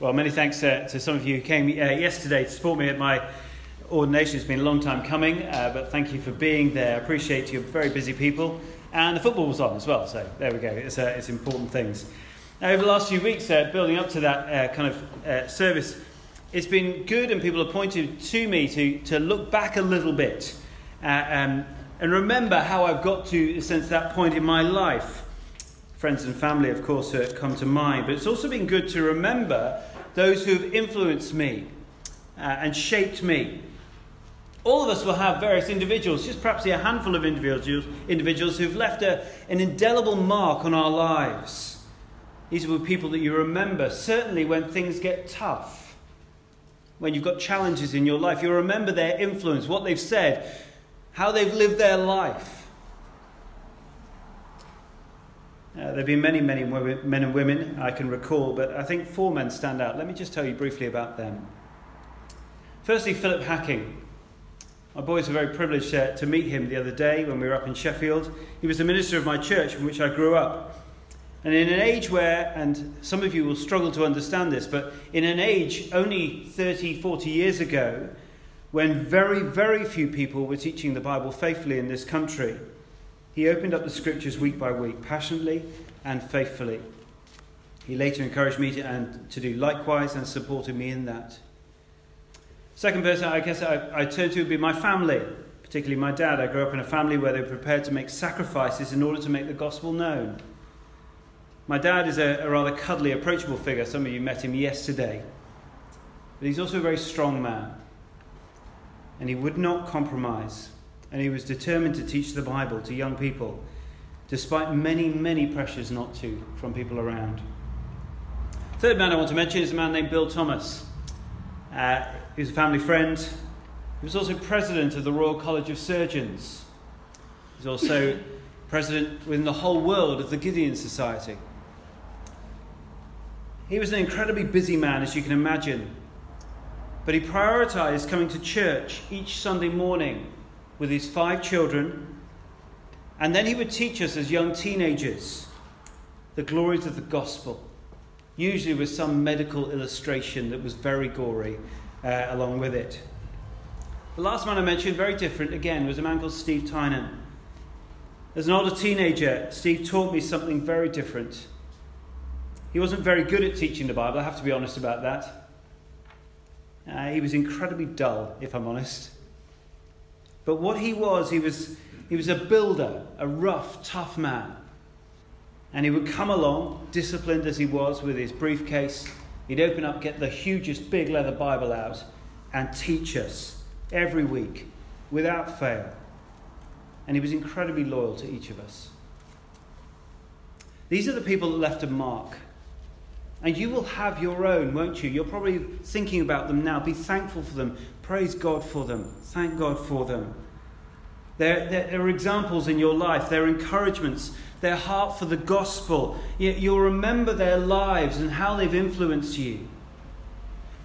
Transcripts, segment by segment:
Well, many thanks uh, to some of you who came uh, yesterday to support me at my ordination. It's been a long time coming, uh, but thank you for being there. I appreciate you, very busy people. And the football was on as well, so there we go. It's, uh, it's important things. Now, over the last few weeks, uh, building up to that uh, kind of service, it's been good, and people have pointed to me to, to look back a little bit um, and remember how I've got to, since that point in my life. Friends and family, of course, come to mind, but it's also been good to remember those who have influenced me uh, and shaped me. All of us will have various individuals, just perhaps a handful of individuals, individuals who've left a, an indelible mark on our lives. These are people that you remember, certainly when things get tough, when you've got challenges in your life. You'll remember their influence, what they've said, how they've lived their life. Uh, there have been many, many men and women I can recall, but I think four men stand out. Let me just tell you briefly about them. Firstly, Philip Hacking. My boys were very privileged uh, to meet him the other day when we were up in Sheffield. He was the minister of my church from which I grew up. And in an age where, and some of you will struggle to understand this, but in an age only 30, 40 years ago, when very, very few people were teaching the Bible faithfully in this country, he opened up the scriptures week by week, passionately and faithfully. He later encouraged me to, and, to do likewise and supported me in that. Second person I guess I, I turn to would be my family, particularly my dad. I grew up in a family where they were prepared to make sacrifices in order to make the gospel known. My dad is a, a rather cuddly, approachable figure. Some of you met him yesterday. But he's also a very strong man. And he would not compromise and he was determined to teach the Bible to young people, despite many, many pressures not to from people around. Third man I want to mention is a man named Bill Thomas. Uh, he was a family friend. He was also president of the Royal College of Surgeons. He's also president within the whole world of the Gideon Society. He was an incredibly busy man, as you can imagine. But he prioritized coming to church each Sunday morning with his five children, and then he would teach us as young teenagers the glories of the gospel, usually with some medical illustration that was very gory uh, along with it. The last man I mentioned, very different again, was a man called Steve Tynan. As an older teenager, Steve taught me something very different. He wasn't very good at teaching the Bible, I have to be honest about that. Uh, he was incredibly dull, if I'm honest. But what he was, he was, he was a builder, a rough, tough man. And he would come along, disciplined as he was, with his briefcase. He'd open up, get the hugest big leather Bible out, and teach us every week without fail. And he was incredibly loyal to each of us. These are the people that left a mark. And you will have your own, won't you? You're probably thinking about them now. Be thankful for them. Praise God for them. Thank God for them. There, are examples in your life, there are encouragements, their heart for the gospel. You, you'll remember their lives and how they've influenced you.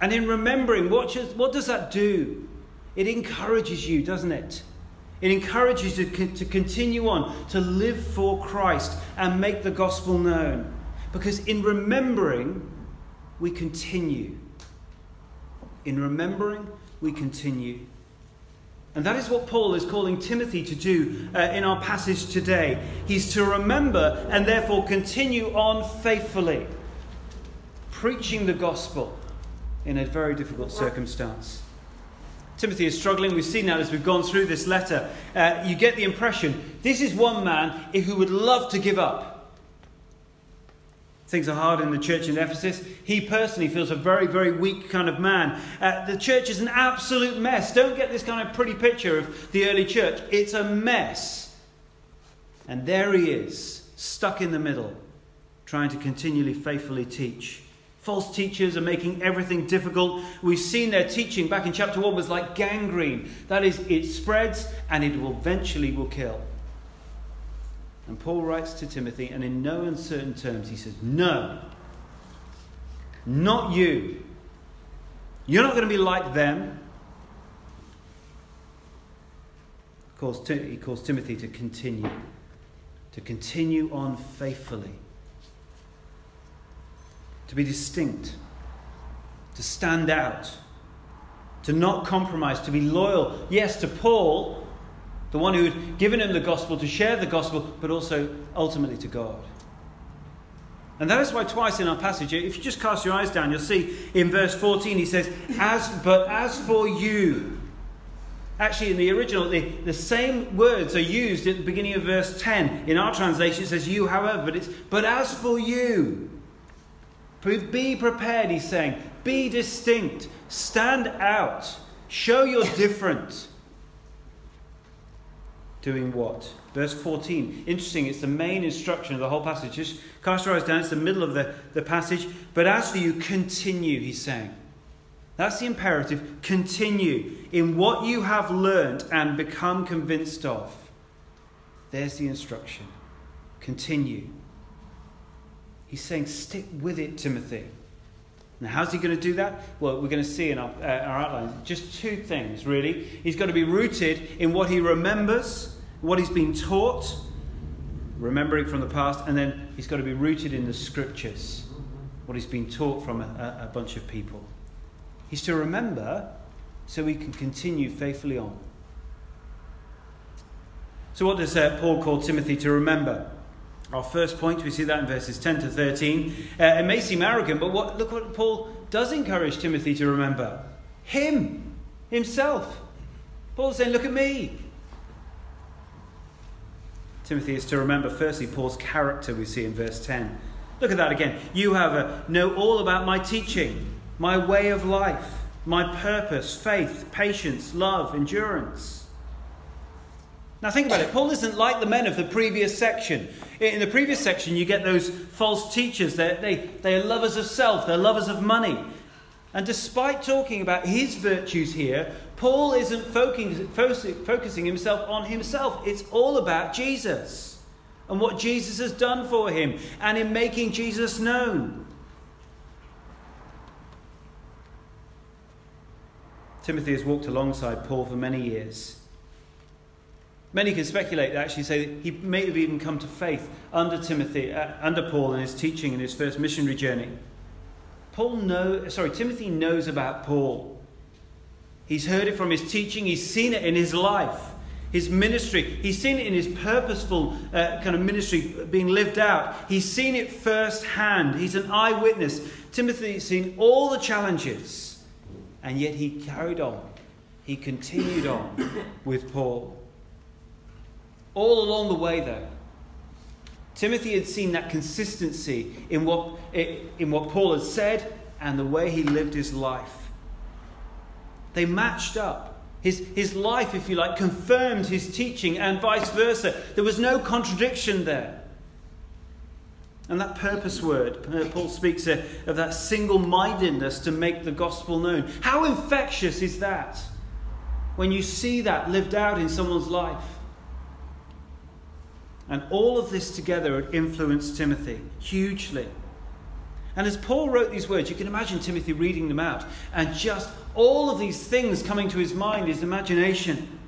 And in remembering, what, just, what does that do? It encourages you, doesn't it? It encourages you to, to continue on, to live for Christ and make the gospel known. Because in remembering, we continue. In remembering, we continue. And that is what Paul is calling Timothy to do uh, in our passage today. He's to remember and therefore continue on faithfully, preaching the gospel in a very difficult circumstance. Timothy is struggling. We've seen that as we've gone through this letter. Uh, you get the impression this is one man who would love to give up. Things are hard in the church in Ephesus. He personally feels a very, very weak kind of man. Uh, the church is an absolute mess. Don't get this kind of pretty picture of the early church. It's a mess. And there he is, stuck in the middle, trying to continually faithfully teach. False teachers are making everything difficult. We've seen their teaching back in chapter 1 was like gangrene. That is, it spreads and it will eventually will kill. And Paul writes to Timothy, and in no uncertain terms, he says, No, not you. You're not going to be like them. He calls, Timothy to continue, to continue on faithfully, to be distinct, to stand out, to not compromise, to be loyal, yes, to Paul, the one who had given him the gospel, to share the gospel, but also ultimately to God. And that is why twice in our passage, if you just cast your eyes down, you'll see in verse 14 he says, as, But as for you, Actually, in the original, the, the same words are used at the beginning of verse 10. In our translation, it says you, however, but it's, but as for you, be prepared, he's saying. Be distinct. Stand out. Show you're different. Doing what? Verse 14. Interesting, it's the main instruction of the whole passage. Just cast your eyes down, it's the middle of the, the passage. But as for you, continue, he's saying. That's the imperative. Continue in what you have learned and become convinced of. There's the instruction. Continue. He's saying, stick with it, Timothy. Now, how's he going to do that? Well, we're going to see in our, uh, our outline just two things, really. He's got to be rooted in what he remembers, what he's been taught, remembering from the past, and then he's got to be rooted in the scriptures, what he's been taught from a, a bunch of people. He's to remember so he can continue faithfully on. So, what does uh, Paul call Timothy to remember? Our first point, we see that in verses 10 to 13. Uh, it may seem arrogant, but what, look what Paul does encourage Timothy to remember him, himself. Paul's saying, Look at me. Timothy is to remember, firstly, Paul's character, we see in verse 10. Look at that again. You have a, know all about my teaching my way of life, my purpose, faith, patience, love, endurance. Now, think about it. Paul isn't like the men of the previous section. In the previous section, you get those false teachers. They're, they, they are lovers of self, they're lovers of money. And despite talking about his virtues here, Paul isn't focusing himself on himself. It's all about Jesus and what Jesus has done for him and in making Jesus known. Timothy has walked alongside Paul for many years. Many can speculate, actually, say that he may have even come to faith under Timothy, uh, under Paul in his teaching in his first missionary journey. Paul know, sorry, Timothy knows about Paul. He's heard it from his teaching, he's seen it in his life, his ministry. He's seen it in his purposeful uh, kind of ministry being lived out. He's seen it firsthand. He's an eyewitness. Timothy's seen all the challenges and yet he carried on. He continued on with Paul. All along the way, though, Timothy had seen that consistency in what, in what Paul had said and the way he lived his life. They matched up. His, his life, if you like, confirmed his teaching and vice versa. There was no contradiction there. And that purpose word, uh, Paul speaks of that single mindedness to make the gospel known. How infectious is that when you see that lived out in someone's life? And all of this together influenced Timothy hugely. And as Paul wrote these words, you can imagine Timothy reading them out and just all of these things coming to his mind, his imagination,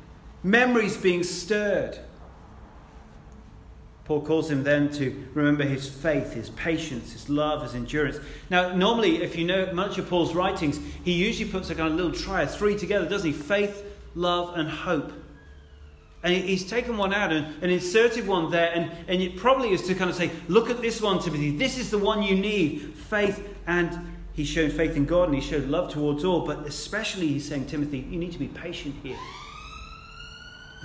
memories being stirred. Paul calls him then to remember his faith, his patience, his love, his endurance. Now, normally, if you know much of Paul's writings, he usually puts a kind of little triad, three together, doesn't he? Faith, love, and hope. And he's taken one out and, and, inserted one there, and, and it probably is to kind of say, look at this one, Timothy. This is the one you need faith. And he's shown faith in God and he showed love towards all, but especially he's saying, Timothy, you need to be patient here.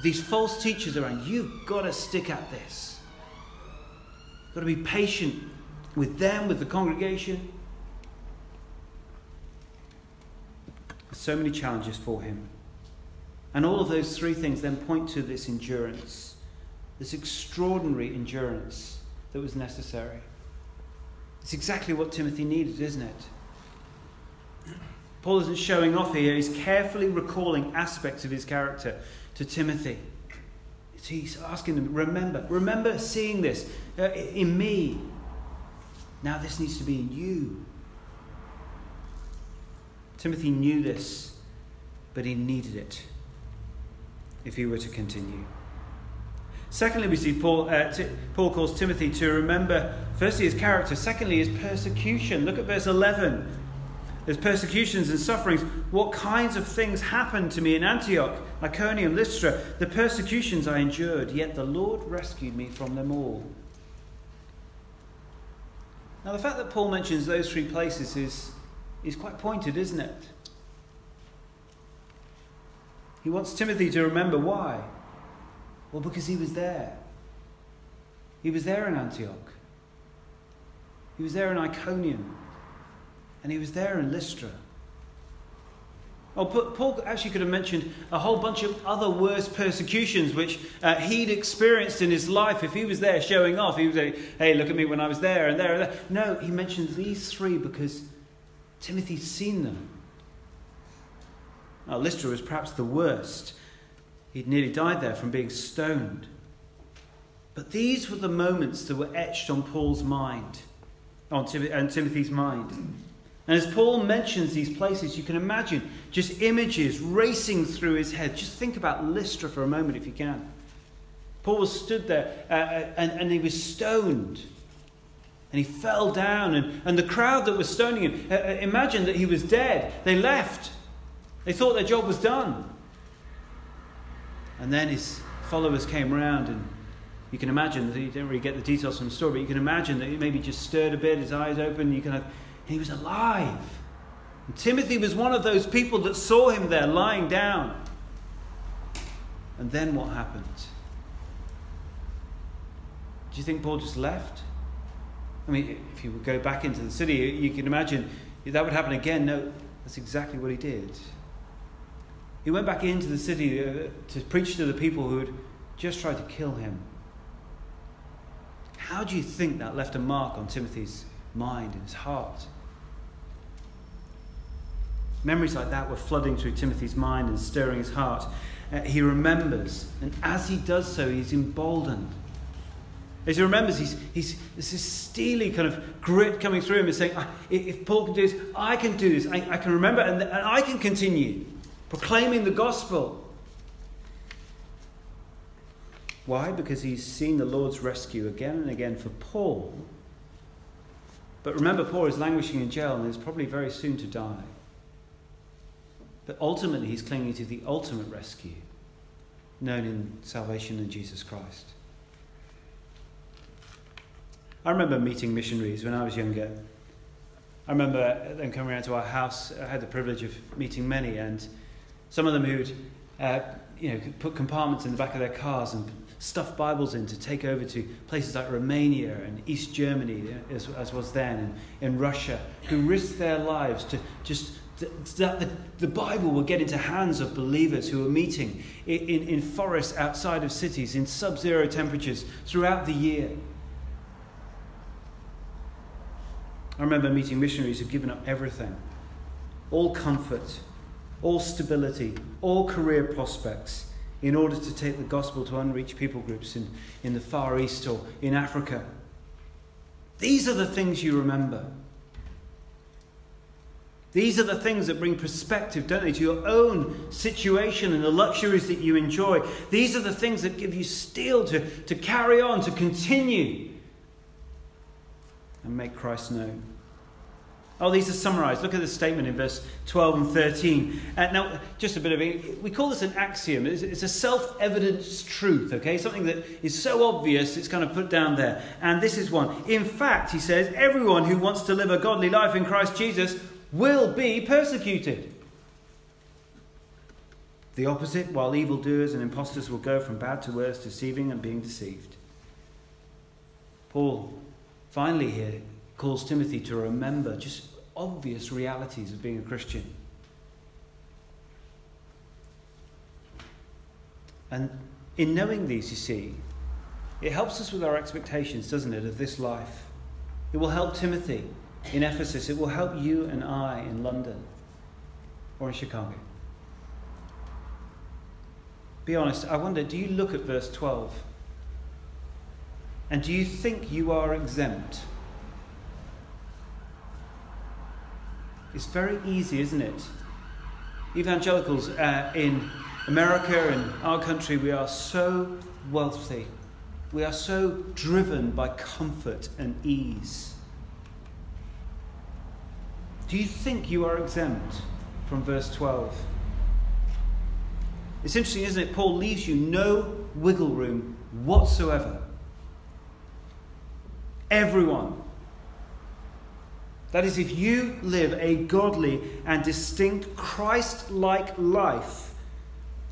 These false teachers around, you've got to stick at this. You've Got to be patient with them, with the congregation. So many challenges for him. And all of those three things then point to this endurance, this extraordinary endurance that was necessary. It's exactly what Timothy needed, isn't it? Paul isn't showing off here, he's carefully recalling aspects of his character to Timothy. He's asking them, remember, remember seeing this uh, in me. Now this needs to be in you. Timothy knew this, but he needed it if he were to continue. Secondly, we see Paul, uh, t- Paul calls Timothy to remember, firstly, his character, secondly, his persecution. Look at verse 11. There's persecutions and sufferings. What kinds of things happened to me in Antioch, Iconium, Lystra? The persecutions I endured, yet the Lord rescued me from them all. Now, the fact that Paul mentions those three places is, is quite pointed, isn't it? He wants Timothy to remember why. Well, because he was there. He was there in Antioch. He was there in Iconium. And he was there in Lystra. Oh, Paul actually could have mentioned a whole bunch of other worse persecutions which uh, he'd experienced in his life if he was there showing off. He was like, hey, look at me when I was there and there and there. No, he mentions these three because Timothy's seen them. Now, Lystra was perhaps the worst. He'd nearly died there from being stoned. But these were the moments that were etched on Paul's mind, on Tim- and Timothy's mind. And as Paul mentions these places, you can imagine just images racing through his head. Just think about Lystra for a moment, if you can. Paul was stood there uh, uh, and, and he was stoned. And he fell down, and, and the crowd that was stoning him uh, uh, imagined that he was dead. They left. They thought their job was done. And then his followers came around, and you can imagine you didn't really get the details from the story, but you can imagine that he maybe just stirred a bit, his eyes open. You can have, he was alive. And Timothy was one of those people that saw him there lying down. And then what happened? Do you think Paul just left? I mean, if you would go back into the city, you can imagine that would happen again. No, that's exactly what he did. He went back into the city uh, to preach to the people who had just tried to kill him. How do you think that left a mark on Timothy's mind and his heart? Memories like that were flooding through Timothy's mind and stirring his heart. Uh, he remembers, and as he does so, he's emboldened. As he remembers, he's, he's, there's this steely kind of grit coming through him and saying, if Paul can do this, I can do this. I, I can remember and, and I can continue proclaiming the gospel. Why? Because he's seen the Lord's rescue again and again for Paul. But remember, Paul is languishing in jail and is probably very soon to die. But ultimately, he's clinging to the ultimate rescue known in salvation in Jesus Christ. I remember meeting missionaries when I was younger. I remember them coming around to our house. I had the privilege of meeting many, and some of them who'd uh, you know, put compartments in the back of their cars and stuff Bibles in to take over to places like Romania and East Germany, as, as was then, and in Russia, who risked their lives to just that the, the Bible will get into hands of believers who are meeting in, in, in forests outside of cities in sub zero temperatures throughout the year. I remember meeting missionaries who've given up everything all comfort, all stability, all career prospects in order to take the gospel to unreached people groups in, in the Far East or in Africa. These are the things you remember. These are the things that bring perspective, don't they, to your own situation and the luxuries that you enjoy. These are the things that give you steel to, to carry on, to continue, and make Christ known. Oh, these are summarized. Look at the statement in verse 12 and 13. Uh, now, just a bit of. We call this an axiom. It's, it's a self evident truth, okay? Something that is so obvious, it's kind of put down there. And this is one. In fact, he says, everyone who wants to live a godly life in Christ Jesus will be persecuted. The opposite, while evildoers and impostors will go from bad to worse, deceiving and being deceived. Paul finally here calls Timothy to remember just obvious realities of being a Christian. And in knowing these, you see, it helps us with our expectations, doesn't it, of this life. It will help Timothy in Ephesus. It will help you and I in London or in Chicago. Be honest, I wonder do you look at verse 12 and do you think you are exempt? It's very easy, isn't it? Evangelicals uh, in America and our country, we are so wealthy. We are so driven by comfort and ease. Do you think you are exempt from verse 12? It's interesting, isn't it? Paul leaves you no wiggle room whatsoever. Everyone. That is, if you live a godly and distinct Christ like life,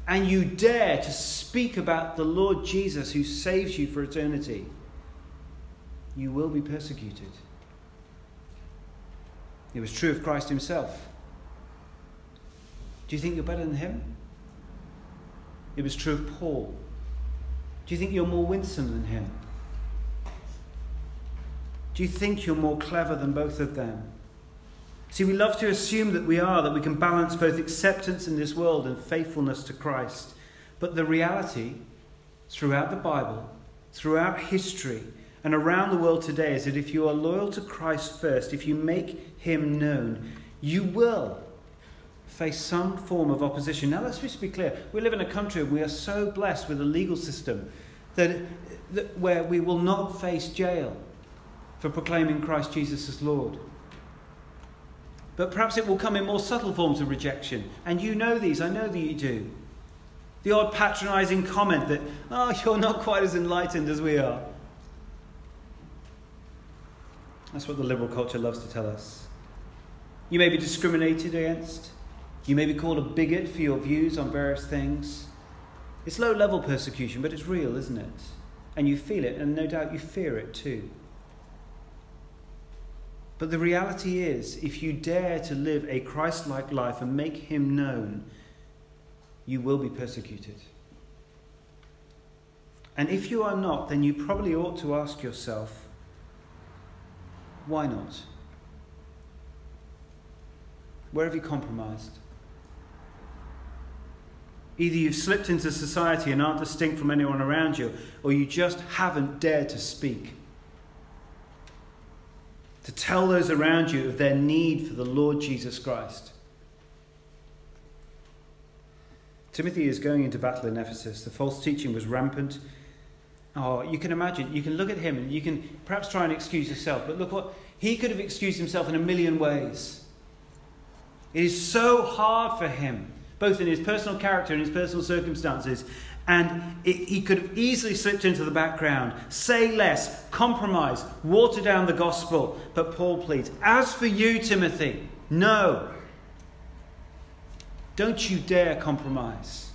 and you dare to speak about the Lord Jesus who saves you for eternity, you will be persecuted. It was true of Christ himself. Do you think you're better than him? It was true of Paul. Do you think you're more winsome than him? You think you're more clever than both of them? See, we love to assume that we are, that we can balance both acceptance in this world and faithfulness to Christ. But the reality, throughout the Bible, throughout history, and around the world today is that if you are loyal to Christ first, if you make him known, you will face some form of opposition. Now, let's just be clear. We live in a country and we are so blessed with a legal system that, that where we will not face jail for proclaiming Christ Jesus as Lord. But perhaps it will come in more subtle forms of rejection. And you know these, I know that you do. The odd patronizing comment that, oh, you're not quite as enlightened as we are. That's what the liberal culture loves to tell us. You may be discriminated against. You may be called a bigot for your views on various things. It's low level persecution, but it's real, isn't it? And you feel it, and no doubt you fear it too. But the reality is, if you dare to live a Christ like life and make Him known, you will be persecuted. And if you are not, then you probably ought to ask yourself, why not? Where have you compromised? Either you've slipped into society and aren't distinct from anyone around you, or you just haven't dared to speak. To tell those around you of their need for the Lord Jesus Christ. Timothy is going into battle in Ephesus. The false teaching was rampant. Oh, you can imagine, you can look at him and you can perhaps try and excuse yourself, but look what he could have excused himself in a million ways. It is so hard for him, both in his personal character and his personal circumstances, and it, he could have easily slipped into the background, say less, compromise, water down the gospel. But Paul pleads, As for you, Timothy, no. Don't you dare compromise.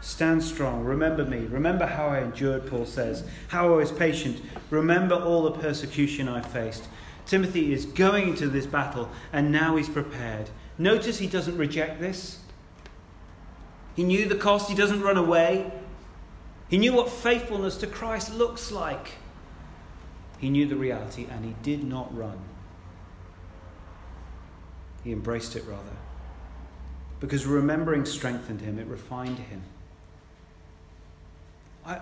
Stand strong. Remember me. Remember how I endured, Paul says, how I was patient. Remember all the persecution I faced. Timothy is going into this battle and now he's prepared. Notice he doesn't reject this. He knew the cost, he doesn't run away. He knew what faithfulness to Christ looks like. He knew the reality and he did not run. He embraced it rather. Because remembering strengthened him, it refined him. I,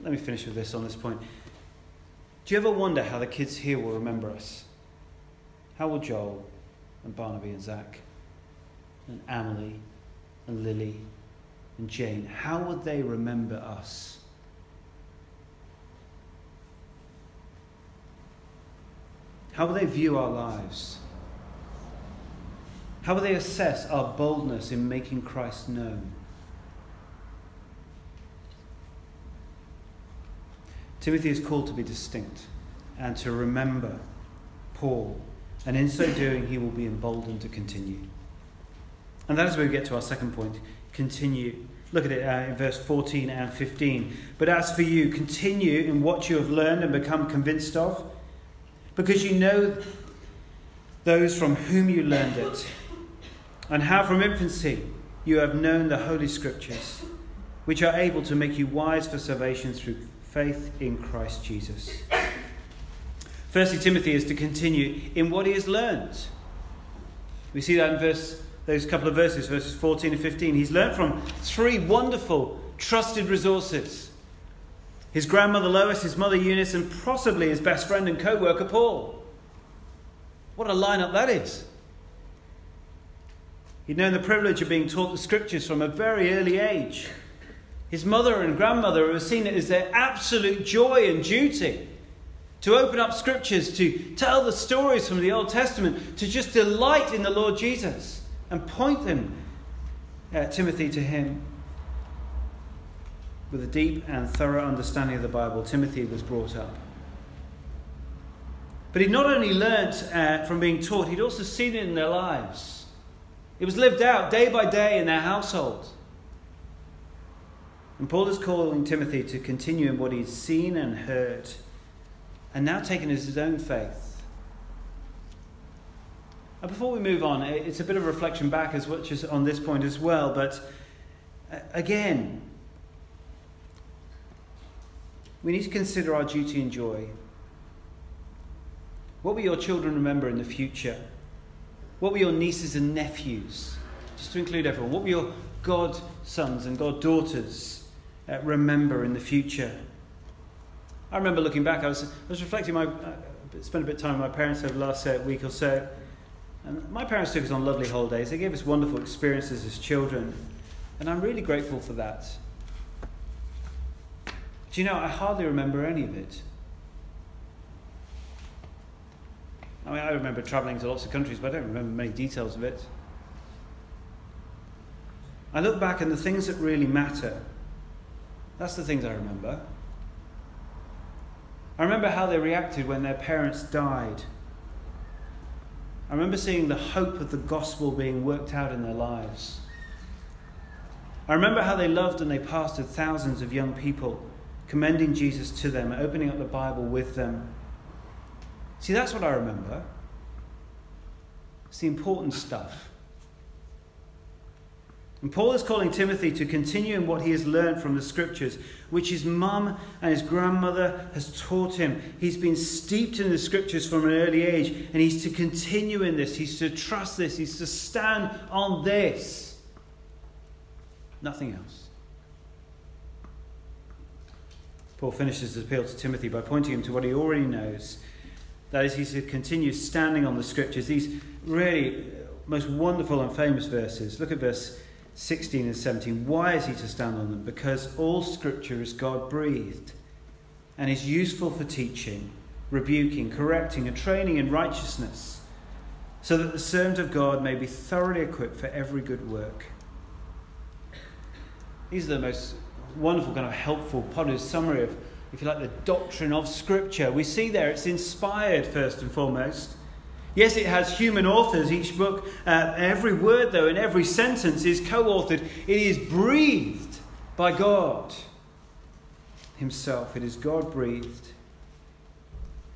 let me finish with this on this point. Do you ever wonder how the kids here will remember us? How will Joel and Barnaby and Zach and Emily and Lily and Jane, how would they remember us? How will they view our lives? How will they assess our boldness in making Christ known? Timothy is called to be distinct and to remember Paul, and in so doing, he will be emboldened to continue. And that is where we get to our second point continue. Look at it uh, in verse 14 and 15. But as for you, continue in what you have learned and become convinced of, because you know those from whom you learned it, and how from infancy you have known the Holy Scriptures, which are able to make you wise for salvation through faith in Christ Jesus. Firstly, Timothy is to continue in what he has learned. We see that in verse, those couple of verses, verses 14 and 15. He's learned from three wonderful, trusted resources his grandmother Lois, his mother Eunice, and possibly his best friend and co worker Paul. What a lineup that is! He'd known the privilege of being taught the scriptures from a very early age. His mother and grandmother have seen it as their absolute joy and duty to open up scriptures, to tell the stories from the Old Testament, to just delight in the Lord Jesus and point them, uh, Timothy, to Him. With a deep and thorough understanding of the Bible, Timothy was brought up. But he'd not only learnt uh, from being taught, he'd also seen it in their lives. It was lived out day by day in their household. And Paul is calling Timothy to continue in what he's seen and heard, and now taken as his own faith. And before we move on, it's a bit of reflection back as much as on this point as well, but uh, again, we need to consider our duty and joy. What will your children remember in the future? What will your nieces and nephews, just to include everyone, what will your godsons and goddaughters uh, remember in the future? I remember looking back, I was, I was reflecting, my, uh, spent a bit of time with my parents over the last uh, week or so. And my parents took us on lovely holidays. They gave us wonderful experiences as children. And I'm really grateful for that. Do you know, I hardly remember any of it. I mean, I remember travelling to lots of countries, but I don't remember many details of it. I look back and the things that really matter, that's the things I remember. I remember how they reacted when their parents died. I remember seeing the hope of the gospel being worked out in their lives. I remember how they loved and they pastored thousands of young people commending Jesus to them, opening up the Bible with them. See, that's what I remember. It's the important stuff. And Paul is calling Timothy to continue in what he has learned from the scriptures, which his mum and his grandmother has taught him. He's been steeped in the scriptures from an early age, and he's to continue in this. He's to trust this. He's to stand on this. Nothing else. Paul finishes his appeal to Timothy by pointing him to what he already knows. That is, he's to continue standing on the scriptures, these really most wonderful and famous verses. Look at verse 16 and 17. Why is he to stand on them? Because all scripture is God breathed and is useful for teaching, rebuking, correcting, and training in righteousness, so that the servant of God may be thoroughly equipped for every good work. These are the most wonderful, kind of helpful, positive summary of, if you like, the doctrine of Scripture. We see there it's inspired first and foremost. Yes, it has human authors. Each book, uh, every word, though, and every sentence is co authored. It is breathed by God Himself. It is God breathed.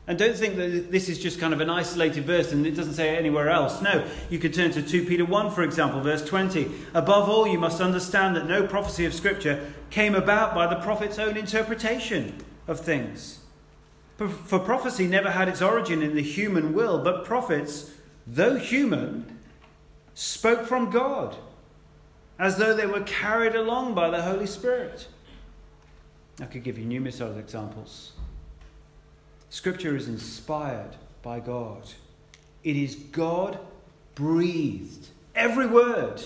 And don't think that this is just kind of an isolated verse and it doesn't say anywhere else. No, you could turn to 2 Peter 1, for example, verse 20. Above all, you must understand that no prophecy of Scripture came about by the prophet's own interpretation of things. For prophecy never had its origin in the human will, but prophets, though human, spoke from God as though they were carried along by the Holy Spirit. I could give you numerous other examples. Scripture is inspired by God. It is God breathed. Every word,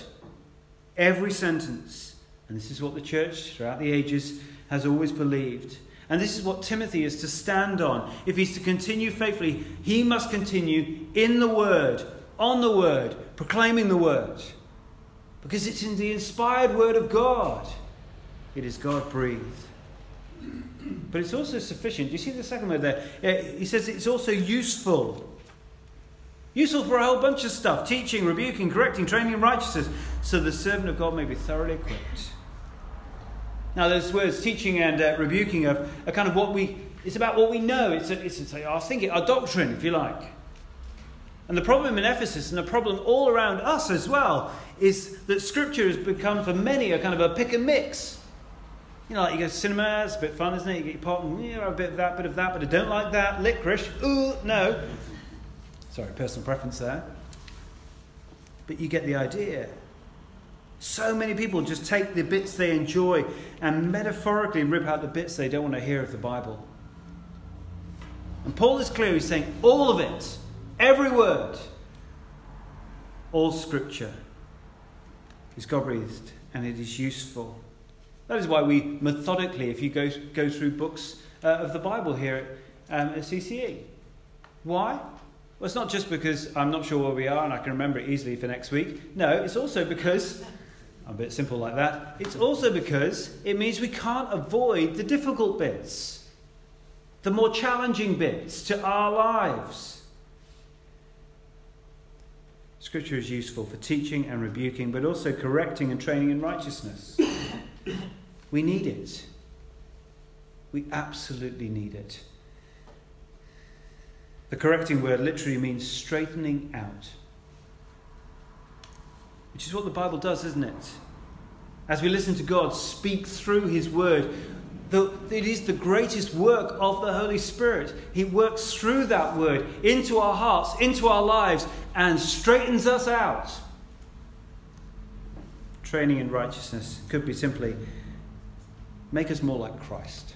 every sentence. And this is what the church throughout the ages has always believed. And this is what Timothy is to stand on. If he's to continue faithfully, he must continue in the word, on the word, proclaiming the word. Because it's in the inspired word of God. It is God breathed. But it's also sufficient. Do you see the second word there? He says it's also useful. Useful for a whole bunch of stuff teaching, rebuking, correcting, training in righteousness, so the servant of God may be thoroughly equipped. Now, those words, teaching and uh, rebuking, are, are, kind of what we, it's about what we know. It's, a, it's a, our thinking, our doctrine, if you like. And the problem in Ephesus, and the problem all around us as well, is that Scripture has become for many a kind of a pick and mix. You know, like you go to cinema, it's a bit fun, isn't it? You get your popcorn, yeah, a bit of that, bit of that, but I don't like that. Licorice, ooh, no. Sorry, personal preference there. But you get the idea. So many people just take the bits they enjoy and metaphorically rip out the bits they don't want to hear of the Bible. And Paul is clear, he's saying all of it, every word, all scripture is God breathed and it is useful that is why we methodically, if you go, go through books uh, of the Bible here um, at CCE. Why? Well, it's not just because I'm not sure where we are and I can remember it easily for next week. No, it's also because, a bit simple like that, it's also because it means we can't avoid the difficult bits, the more challenging bits to our lives. Scripture is useful for teaching and rebuking, but also correcting and training in righteousness. we need it. We absolutely need it. The correcting word literally means straightening out, which is what the Bible does, isn't it? As we listen to God speak through His word, the, it is the greatest work of the Holy Spirit. He works through that word into our hearts, into our lives, and straightens us out. Training in righteousness could be simply make us more like Christ.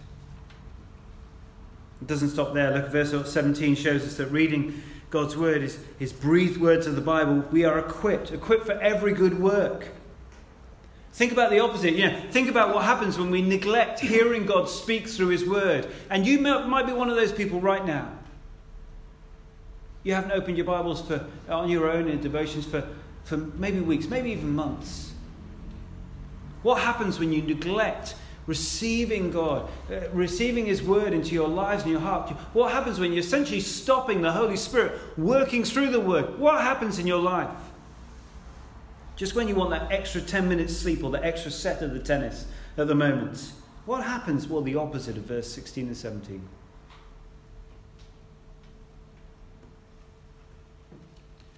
It doesn't stop there. Look, at verse 17 shows us that reading God's word is His breathed words of the Bible. We are equipped, equipped for every good work. Think about the opposite. You know, think about what happens when we neglect hearing God speak through His Word. And you might be one of those people right now. You haven't opened your Bibles for, on your own in devotions for, for maybe weeks, maybe even months. What happens when you neglect receiving God, uh, receiving His Word into your lives and your heart? What happens when you're essentially stopping the Holy Spirit working through the Word? What happens in your life? Just when you want that extra 10 minutes sleep or the extra set of the tennis at the moment. What happens? Well, the opposite of verse 16 and 17.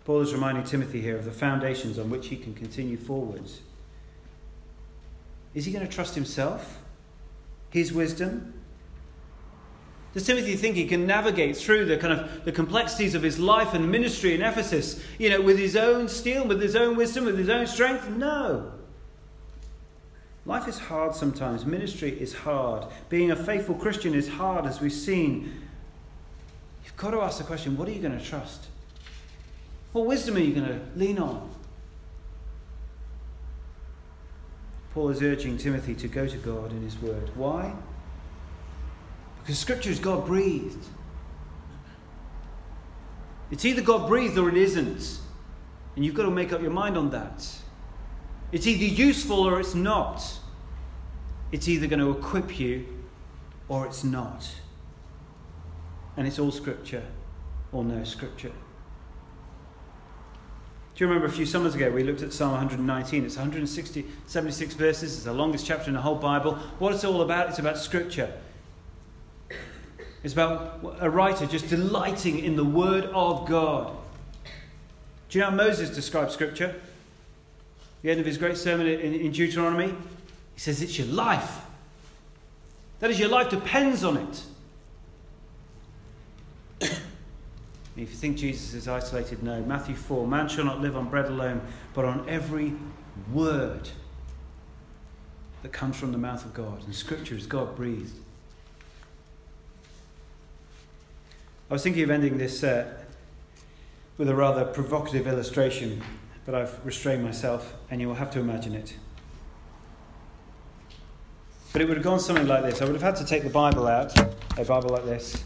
Paul is reminding Timothy here of the foundations on which he can continue forwards. Is he going to trust himself? His wisdom? Does Timothy think he can navigate through the kind of the complexities of his life and ministry in Ephesus, you know, with his own steel, with his own wisdom, with his own strength? No. Life is hard sometimes. Ministry is hard. Being a faithful Christian is hard, as we've seen. You've got to ask the question what are you going to trust? What wisdom are you going to lean on? Paul is urging Timothy to go to God in his word. Why? Because Scripture is God breathed. It's either God breathed or it isn't. And you've got to make up your mind on that. It's either useful or it's not. It's either going to equip you or it's not. And it's all Scripture or no Scripture. Do you remember a few summers ago we looked at Psalm 119? It's 160, 76 verses. It's the longest chapter in the whole Bible. What it's all about, it's about Scripture. It's about a writer just delighting in the Word of God. Do you know how Moses describes Scripture? The end of his great sermon in, in Deuteronomy, he says, It's your life. That is, your life depends on it. if you think Jesus is isolated, no. Matthew 4 Man shall not live on bread alone, but on every word that comes from the mouth of God. And Scripture is God breathed. I was thinking of ending this uh, with a rather provocative illustration, but I've restrained myself, and you will have to imagine it. But it would have gone something like this I would have had to take the Bible out, a Bible like this,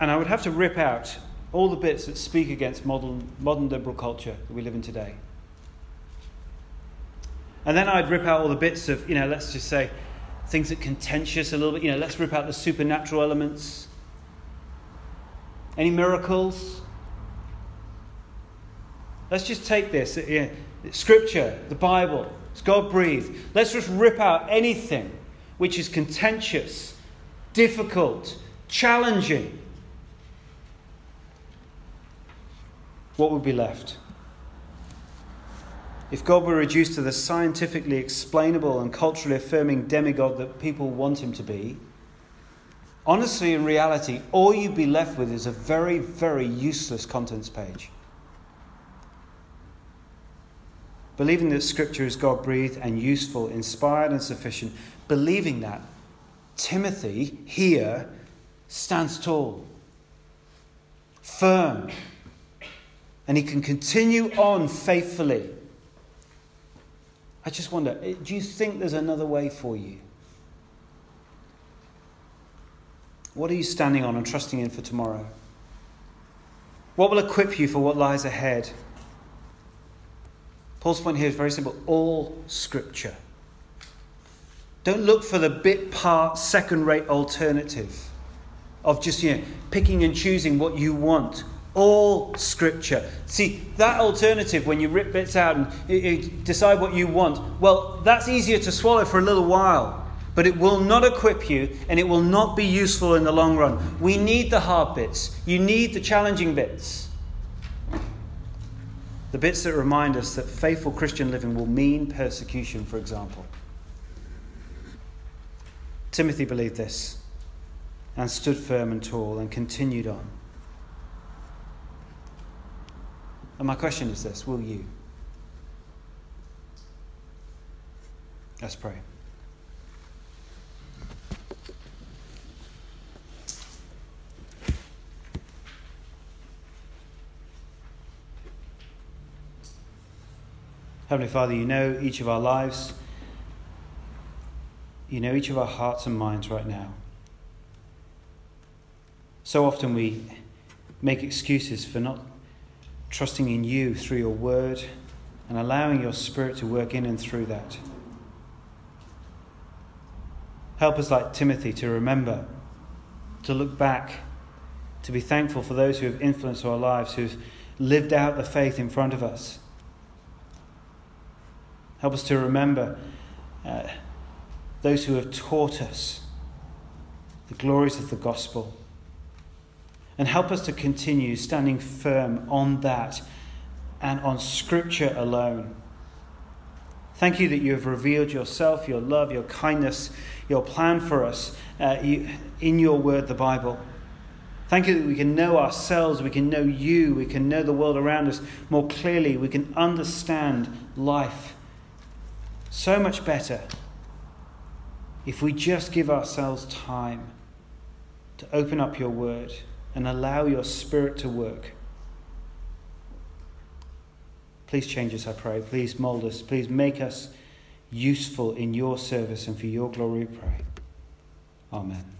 and I would have to rip out all the bits that speak against modern, modern liberal culture that we live in today. And then I'd rip out all the bits of, you know, let's just say things that contentious a little bit. You know, let's rip out the supernatural elements. Any miracles? Let's just take this. Uh, yeah, scripture, the Bible, it's God breathed. Let's just rip out anything which is contentious, difficult, challenging. What would be left? If God were reduced to the scientifically explainable and culturally affirming demigod that people want him to be, Honestly, in reality, all you'd be left with is a very, very useless contents page. Believing that Scripture is God breathed and useful, inspired and sufficient, believing that, Timothy here stands tall, firm, and he can continue on faithfully. I just wonder eh, do you think there's another way for you? What are you standing on and trusting in for tomorrow? What will equip you for what lies ahead? Paul's point here is very simple all scripture. Don't look for the bit part, second rate alternative of just you know, picking and choosing what you want. All scripture. See, that alternative, when you rip bits out and you, you decide what you want, well, that's easier to swallow for a little while, but it will not equip you and it will not be useful in the long run. We need the hard bits, you need the challenging bits. The bits that remind us that faithful Christian living will mean persecution, for example. Timothy believed this and stood firm and tall and continued on. And my question is this will you? Let's pray. Heavenly Father, you know each of our lives. You know each of our hearts and minds right now. So often we make excuses for not trusting in you through your word and allowing your spirit to work in and through that. Help us, like Timothy, to remember, to look back, to be thankful for those who have influenced our lives, who've lived out the faith in front of us. Help us to remember uh, those who have taught us the glories of the gospel. And help us to continue standing firm on that and on Scripture alone. Thank you that you have revealed yourself, your love, your kindness, your plan for us uh, in your word, the Bible. Thank you that we can know ourselves, we can know you, we can know the world around us more clearly, we can understand life so much better if we just give ourselves time to open up your word and allow your spirit to work. Please change us, I pray. Please mold us. Please make us useful in your service and for your glory, we pray. Amen.